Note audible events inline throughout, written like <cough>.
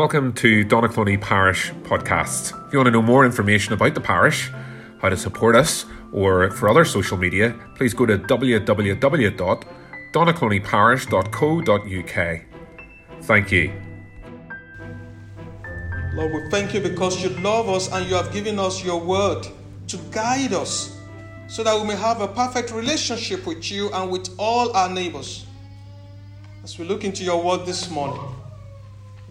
Welcome to Donaghcloney Parish Podcast. If you want to know more information about the parish, how to support us, or for other social media, please go to www.donaghcloneyparish.co.uk. Thank you. Lord, we thank you because you love us and you have given us your word to guide us so that we may have a perfect relationship with you and with all our neighbors. As we look into your word this morning,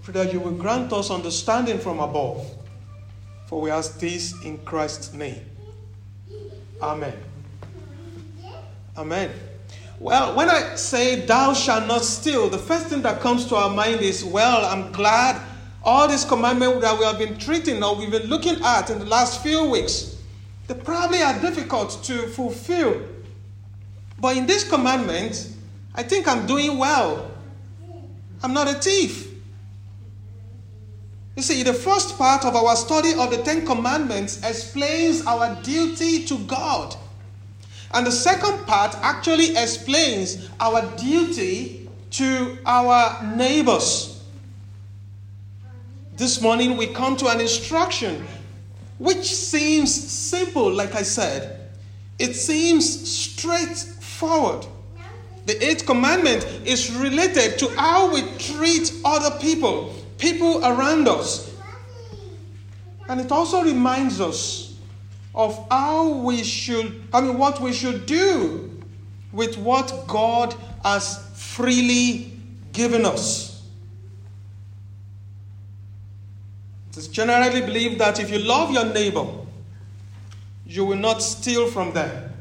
pray that you will grant us understanding from above. For we ask this in Christ's name. Amen. Amen. Well, when I say thou shalt not steal, the first thing that comes to our mind is, well, I'm glad all these commandments that we have been treating or we've been looking at in the last few weeks, they probably are difficult to fulfill. But in this commandment, I think I'm doing well. I'm not a thief. You see, the first part of our study of the Ten Commandments explains our duty to God. And the second part actually explains our duty to our neighbors. This morning we come to an instruction which seems simple, like I said. It seems straightforward. The eighth commandment is related to how we treat other people, people around us. And it also reminds us of how we should, I mean, what we should do with what God has freely given us. It is generally believed that if you love your neighbor, you will not steal from them.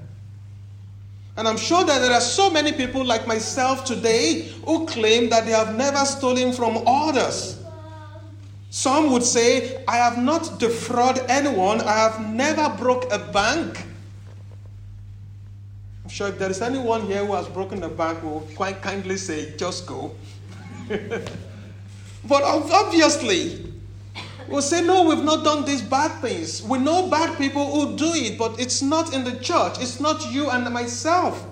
And I'm sure that there are so many people like myself today who claim that they have never stolen from others. Some would say, I have not defrauded anyone, I have never broke a bank. I'm sure if there is anyone here who has broken a bank, will quite kindly say, just go. <laughs> but obviously, we'll say, no, we've not done these bad things. We know bad people who do it, but it's not in the church. It's not you and myself.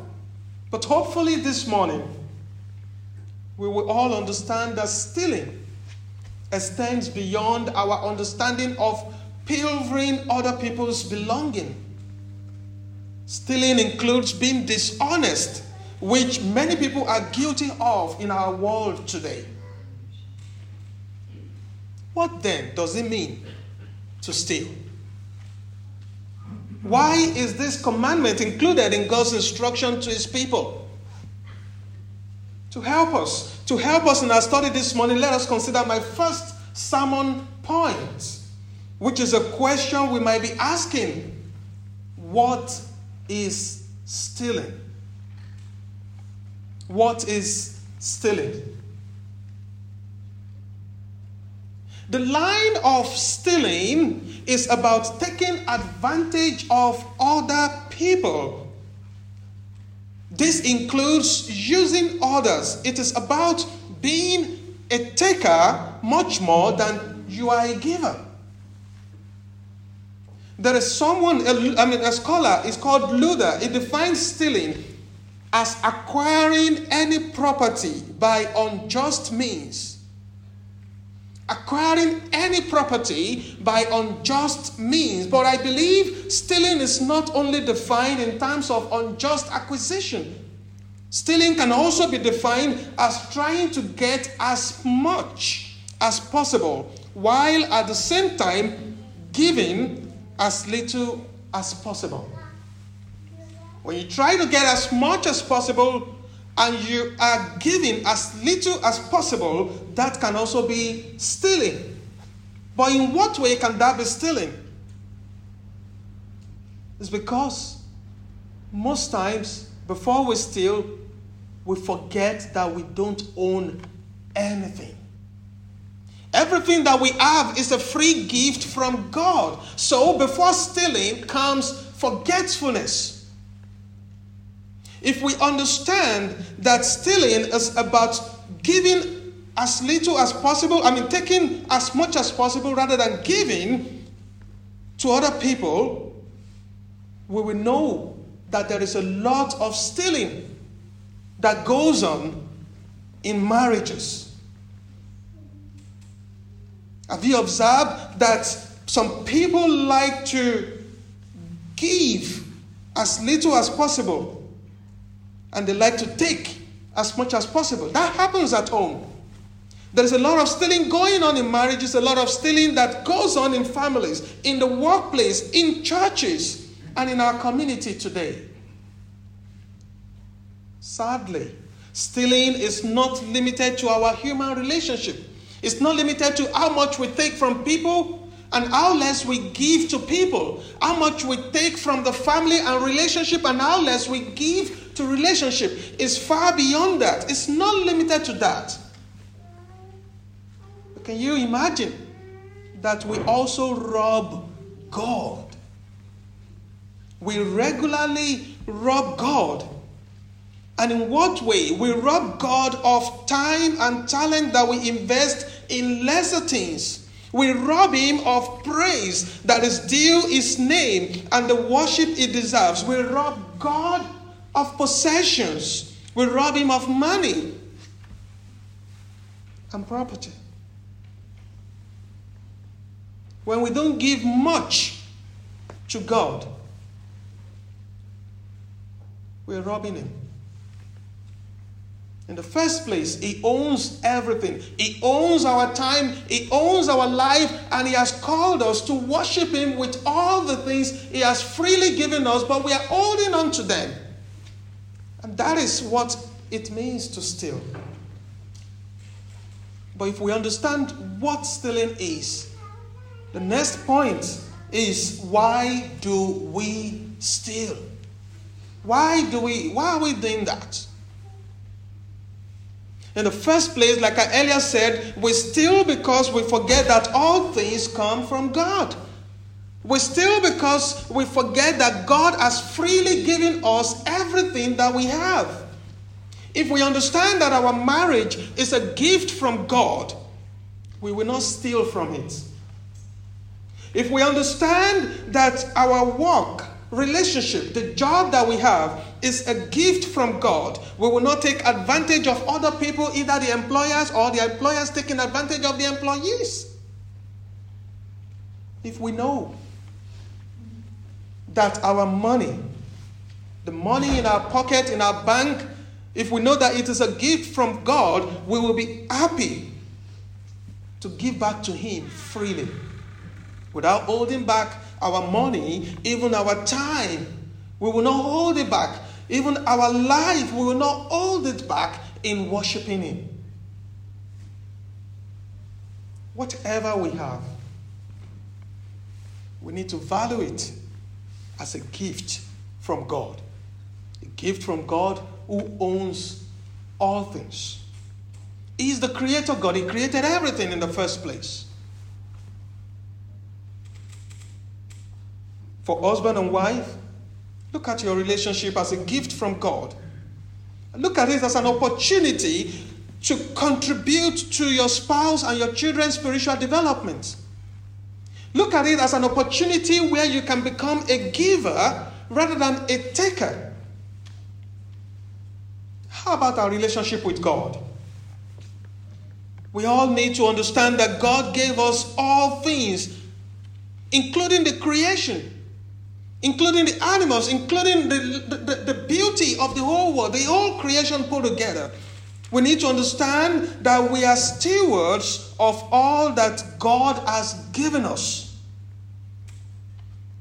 But hopefully, this morning, we will all understand that stealing extends beyond our understanding of pilfering other people's belonging. Stealing includes being dishonest, which many people are guilty of in our world today. What then does it mean to steal? Why is this commandment included in God's instruction to his people? To help us, to help us in our study this morning, let us consider my first sermon point, which is a question we might be asking What is stealing? What is stealing? The line of stealing is about taking advantage of other people. This includes using others. It is about being a taker much more than you are a giver. There is someone, I mean, a scholar is called Luther. It defines stealing as acquiring any property by unjust means acquiring any property by unjust means. But I believe stealing is not only defined in terms of unjust acquisition. Stealing can also be defined as trying to get as much as possible while at the same time giving as little as possible. When you try to get as much as possible and you are giving as little as possible, that can also be stealing. But in what way can that be stealing? It's because most times before we steal, we forget that we don't own anything. Everything that we have is a free gift from God. So before stealing comes forgetfulness. If we understand that stealing is about giving as little as possible, I mean, taking as much as possible rather than giving to other people, we will know that there is a lot of stealing that goes on in marriages. Have you observed that some people like to give as little as possible and they like to take as much as possible? That happens at home. There's a lot of stealing going on in marriages, a lot of stealing that goes on in families, in the workplace, in churches, and in our community today. Sadly, stealing is not limited to our human relationship. It's not limited to how much we take from people and how less we give to people, how much we take from the family and relationship, and how less we give to relationship. is far beyond that. It's not limited to that. But can you imagine that we also rob God? We regularly rob God. And in what way? We rob God of time and talent that we invest in lesser things. We rob him of praise that is due his name and the worship he deserves. We rob God of possessions. We rob him of money and property. When we don't give much to God, we're robbing him. In the first place, He owns everything. He owns our time, He owns our life, and He has called us to worship Him with all the things He has freely given us, but we are holding on to them. And that is what it means to steal. But if we understand what stealing is, the next point is why do we steal? Why do we why are we doing that? In the first place, like I earlier said, we steal because we forget that all things come from God. We steal because we forget that God has freely given us everything that we have. If we understand that our marriage is a gift from God, we will not steal from it. If we understand that our work relationship, the job that we have, is a gift from God. We will not take advantage of other people, either the employers or the employers taking advantage of the employees. If we know that our money, the money in our pocket, in our bank, if we know that it is a gift from God, we will be happy to give back to Him freely without holding back our money, even our time. We will not hold it back. Even our life, we will not hold it back in worshiping Him. Whatever we have, we need to value it as a gift from God. A gift from God who owns all things. He is the creator God. He created everything in the first place. for husband and wife. Look at your relationship as a gift from God. Look at it as an opportunity to contribute to your spouse and your children's spiritual development. Look at it as an opportunity where you can become a giver rather than a taker. How about our relationship with God? We all need to understand that God gave us all things, including the creation including the animals, including the, the, the, beauty of the whole world, the whole creation put together. We need to understand that we are stewards of all that God has given us.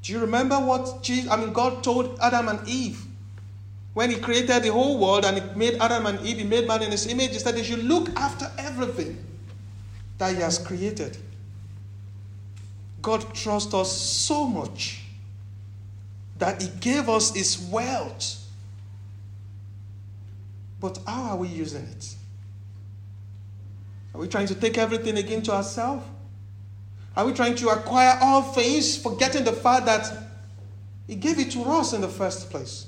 Do you remember what Jesus, I mean, God told Adam and Eve when He created the whole world and He made Adam and Eve, He made man in His image, He said they should look after everything that He has created. God trusts us so much that He gave us His wealth. But how are we using it? Are we trying to take everything again to ourselves? Are we trying to acquire all things, forgetting the fact that He gave it to us in the first place?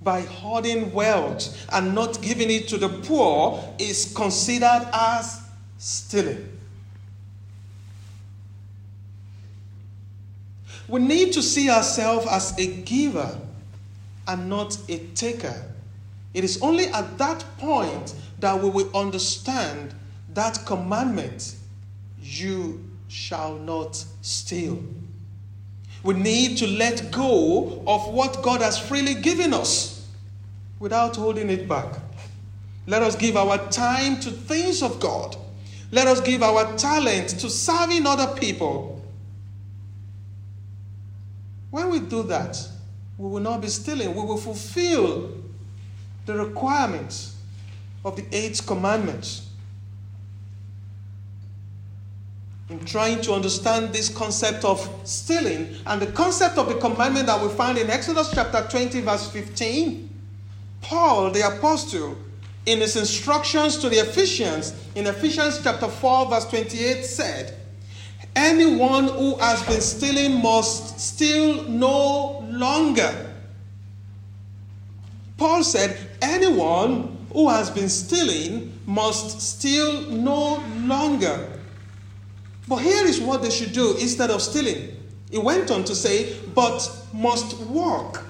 By hoarding wealth and not giving it to the poor is considered as stealing. We need to see ourselves as a giver and not a taker It is only at that point that we will understand that commandment you shall not steal. We need to let go of what God has freely given us without holding it back. Let us give our time to things of God. Let us give our talent to serving other people. When we do that, we will not be stealing. We will fulfill the requirements of the eight commandments. In trying to understand this concept of stealing and the concept of the commandment that we find in Exodus chapter 20, verse 15, Paul, the apostle, in his instructions to the Ephesians, in Ephesians chapter 4, verse 28, said, Anyone who has been stealing must steal no longer. Paul said, Anyone who has been stealing must steal no longer. But here is what they should do instead of stealing. He went on to say, But must work,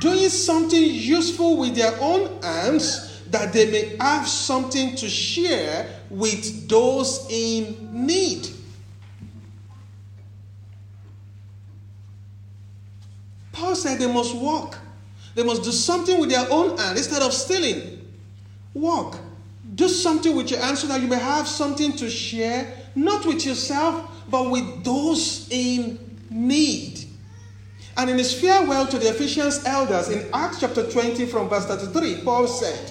doing something useful with their own hands that they may have something to share with those in need. Paul said they must work. They must do something with their own hand instead of stealing. Work. Do something with your hand so that you may have something to share, not with yourself, but with those in need. And in his farewell to the Ephesians elders in Acts chapter 20 from verse 33, Paul said,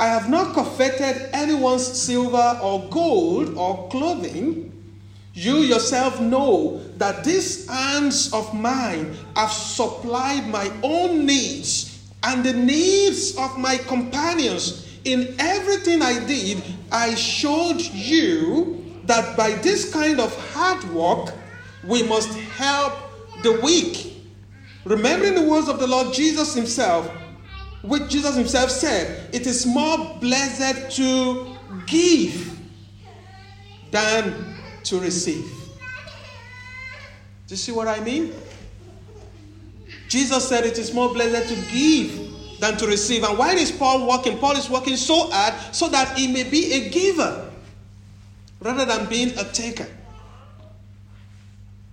I have not coveted anyone's silver or gold or clothing. You yourself know that these hands of mine have supplied my own needs and the needs of my companions. In everything I did, I showed you that by this kind of hard work, we must help the weak. Remembering the words of the Lord Jesus Himself, which Jesus himself said, it is more blessed to give than to receive. Do you see what I mean? Jesus said it is more blessed to give than to receive. And why is Paul working? Paul is working so hard so that he may be a giver rather than being a taker.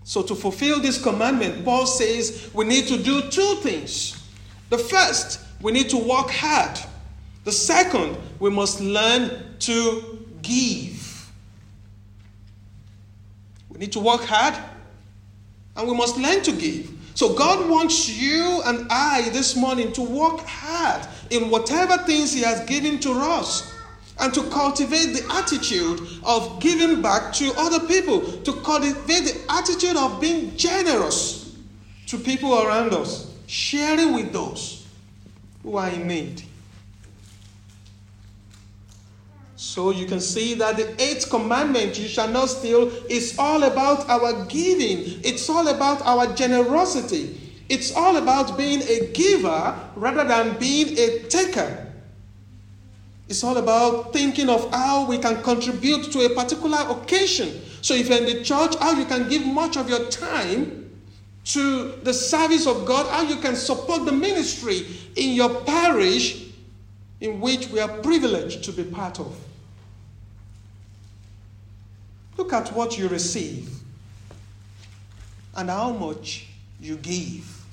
So, to fulfill this commandment, Paul says we need to do two things. The first we need to work hard. The second, we must learn to give. Need to work hard and we must learn to give. So, God wants you and I this morning to work hard in whatever things He has given to us and to cultivate the attitude of giving back to other people, to cultivate the attitude of being generous to people around us, sharing with those who are in need. So you can see that the eighth commandment, you shall not steal, is all about our giving. It's all about our generosity. It's all about being a giver rather than being a taker. It's all about thinking of how we can contribute to a particular occasion. So if you're in the church, how you can give much of your time to the service of God, how you can support the ministry in your parish in which we are privileged to be part of. Look at what you receive and how much you give.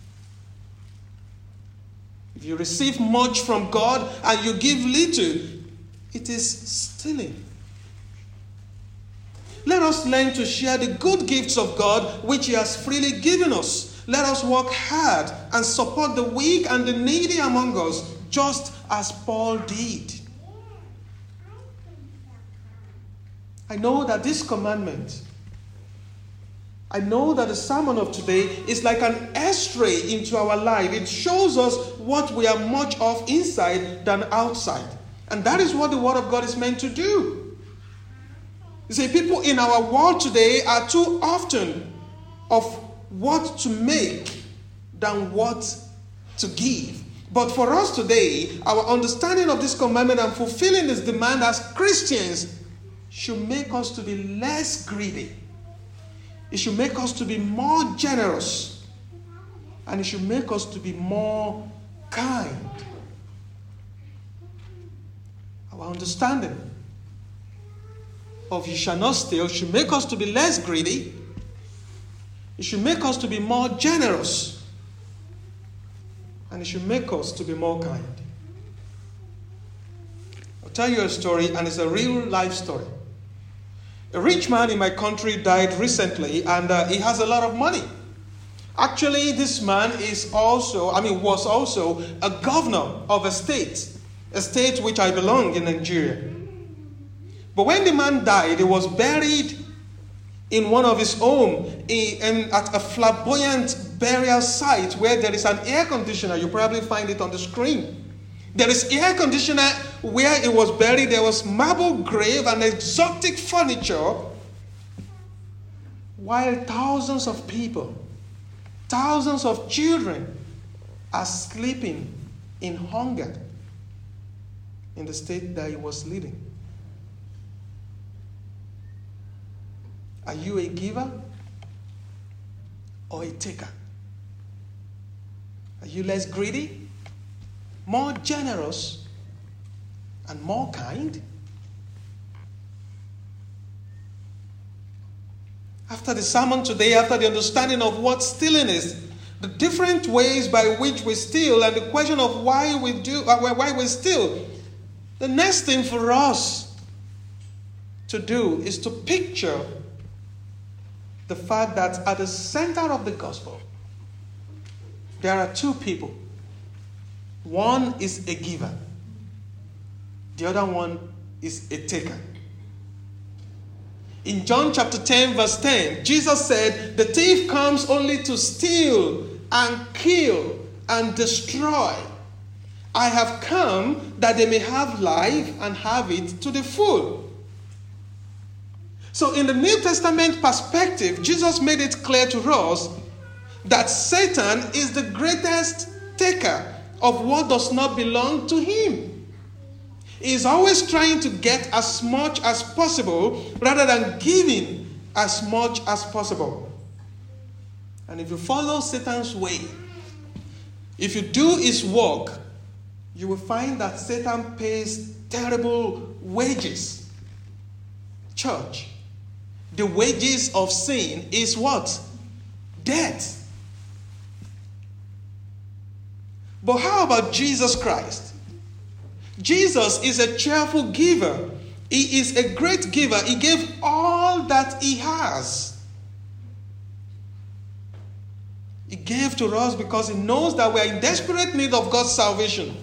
If you receive much from God and you give little, it is stealing. Let us learn to share the good gifts of God which He has freely given us. Let us work hard and support the weak and the needy among us, just as Paul did. I know that this commandment, I know that the sermon of today is like an x-ray into our life. It shows us what we are much of inside than outside. And that is what the Word of God is meant to do. You see, people in our world today are too often of what to make than what to give. But for us today, our understanding of this commandment and fulfilling this demand as Christians should make us to be less greedy. It should make us to be more generous. And it should make us to be more kind. Our understanding of you shall not steal should make us to be less greedy. It should make us to be more generous. And it should make us to be more kind. I'll tell you a story, and it's a real life story. A rich man in my country died recently, and uh, he has a lot of money. Actually, this man is also, I mean, was also a governor of a state, a state which I belong in Nigeria. But when the man died, he was buried in one of his home in, at a flamboyant burial site where there is an air conditioner. You probably find it on the screen. There is air conditioner where it was buried. There was marble grave and exotic furniture. While thousands of people, thousands of children are sleeping in hunger in the state that he was leading. Are you a giver or a taker? Are you less greedy, more generous, and more kind? After the sermon today, after the understanding of what stealing is, the different ways by which we steal, and the question of why we do, uh, why we steal, the next thing for us to do is to picture the fact that at the center of the gospel, there are two people. One is a giver, the other one is a taker. In John chapter 10, verse 10, Jesus said, The thief comes only to steal and kill and destroy. I have come that they may have life and have it to the full. So, in the New Testament perspective, Jesus made it clear to us that Satan is the greatest taker of what does not belong to him. He is always trying to get as much as possible rather than giving as much as possible. And if you follow Satan's way, if you do his work, you will find that Satan pays terrible wages. Church, the wages of sin is what? Death. But how about Jesus Christ? Jesus is a cheerful giver. He is a great giver. He gave all that he has. He gave to us because he knows that we are in desperate need of God's salvation.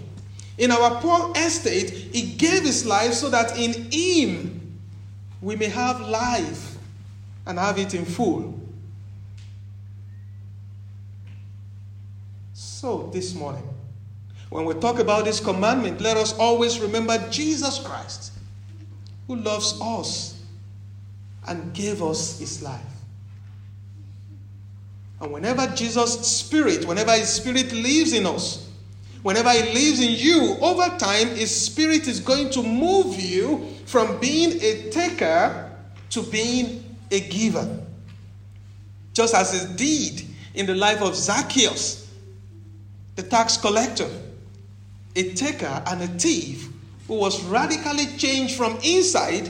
In our poor estate, he gave his life so that in him we may have life and have it in full. So, this morning, when we talk about this commandment, let us always remember Jesus Christ, who loves us and gave us his life. And whenever Jesus' spirit, whenever his spirit lives in us, whenever he lives in you, over time, his spirit is going to move you from being a taker to being a giver. Just as it did in the life of Zacchaeus, the tax collector, a taker and a thief who was radically changed from inside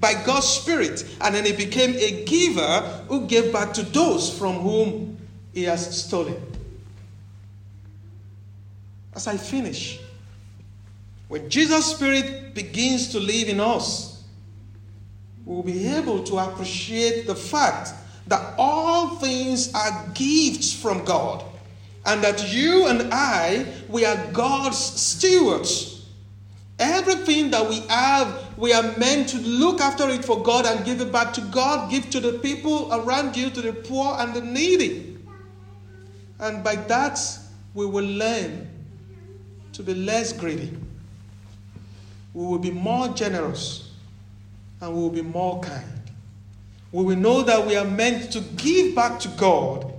by God's Spirit, and then he became a giver who gave back to those from whom he has stolen. As I finish, when Jesus' Spirit begins to live in us, we will be able to appreciate the fact that all things are gifts from God and that you and I, we are God's stewards. Everything that we have, we are meant to look after it for God and give it back to God, give to the people around you, to the poor and the needy. And by that, we will learn to be less greedy. We will be more generous and we will be more kind. We will know that we are meant to give back to God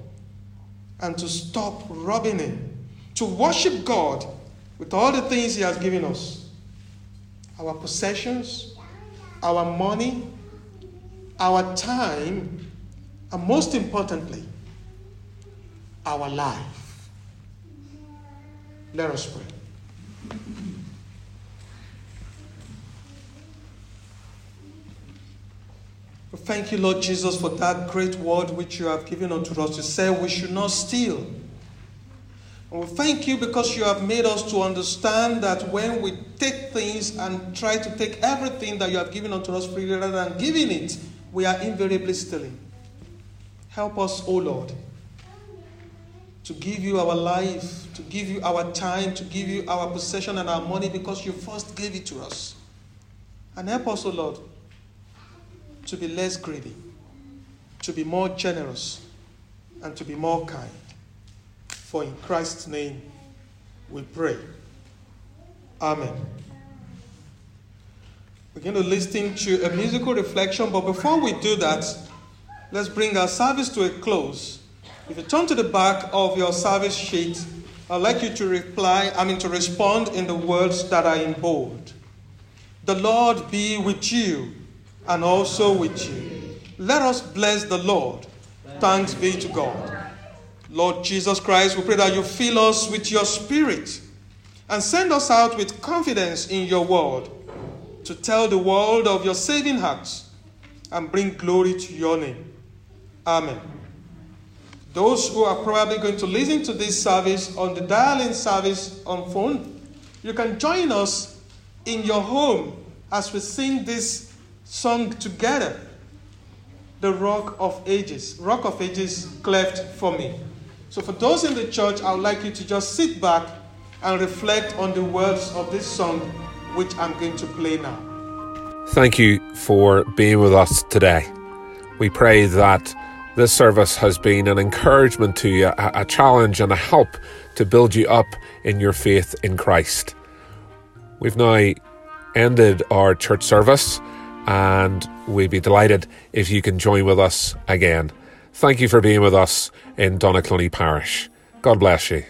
and to stop robbing Him, to worship God with all the things He has given us our possessions, our money, our time, and most importantly, our life. Let us pray. Thank you, Lord Jesus, for that great word which you have given unto us. to say we should not steal. And we thank you because you have made us to understand that when we take things and try to take everything that you have given unto us freely rather than giving it, we are invariably stealing. Help us, O Lord, to give you our life, to give you our time, to give you our possession and our money because you first gave it to us. And help us, O Lord, to be less greedy, to be more generous, and to be more kind. For in Christ's name we pray. Amen. We're going to listen to a musical reflection, but before we do that, let's bring our service to a close. If you turn to the back of your service sheet, I'd like you to reply, I mean, to respond in the words that are in bold. The Lord be with you and also with you. Let us bless the Lord. Thanks be to God. Lord Jesus Christ, we pray that you fill us with your spirit and send us out with confidence in your word to tell the world of your saving acts and bring glory to your name. Amen. Those who are probably going to listen to this service on the dial in service on phone, you can join us in your home as we sing this song together The Rock of Ages. Rock of Ages cleft for me. So, for those in the church, I would like you to just sit back and reflect on the words of this song, which I'm going to play now. Thank you for being with us today. We pray that this service has been an encouragement to you, a challenge, and a help to build you up in your faith in Christ. We've now ended our church service and we'd be delighted if you can join with us again. Thank you for being with us in Donaghcloney Parish. God bless you.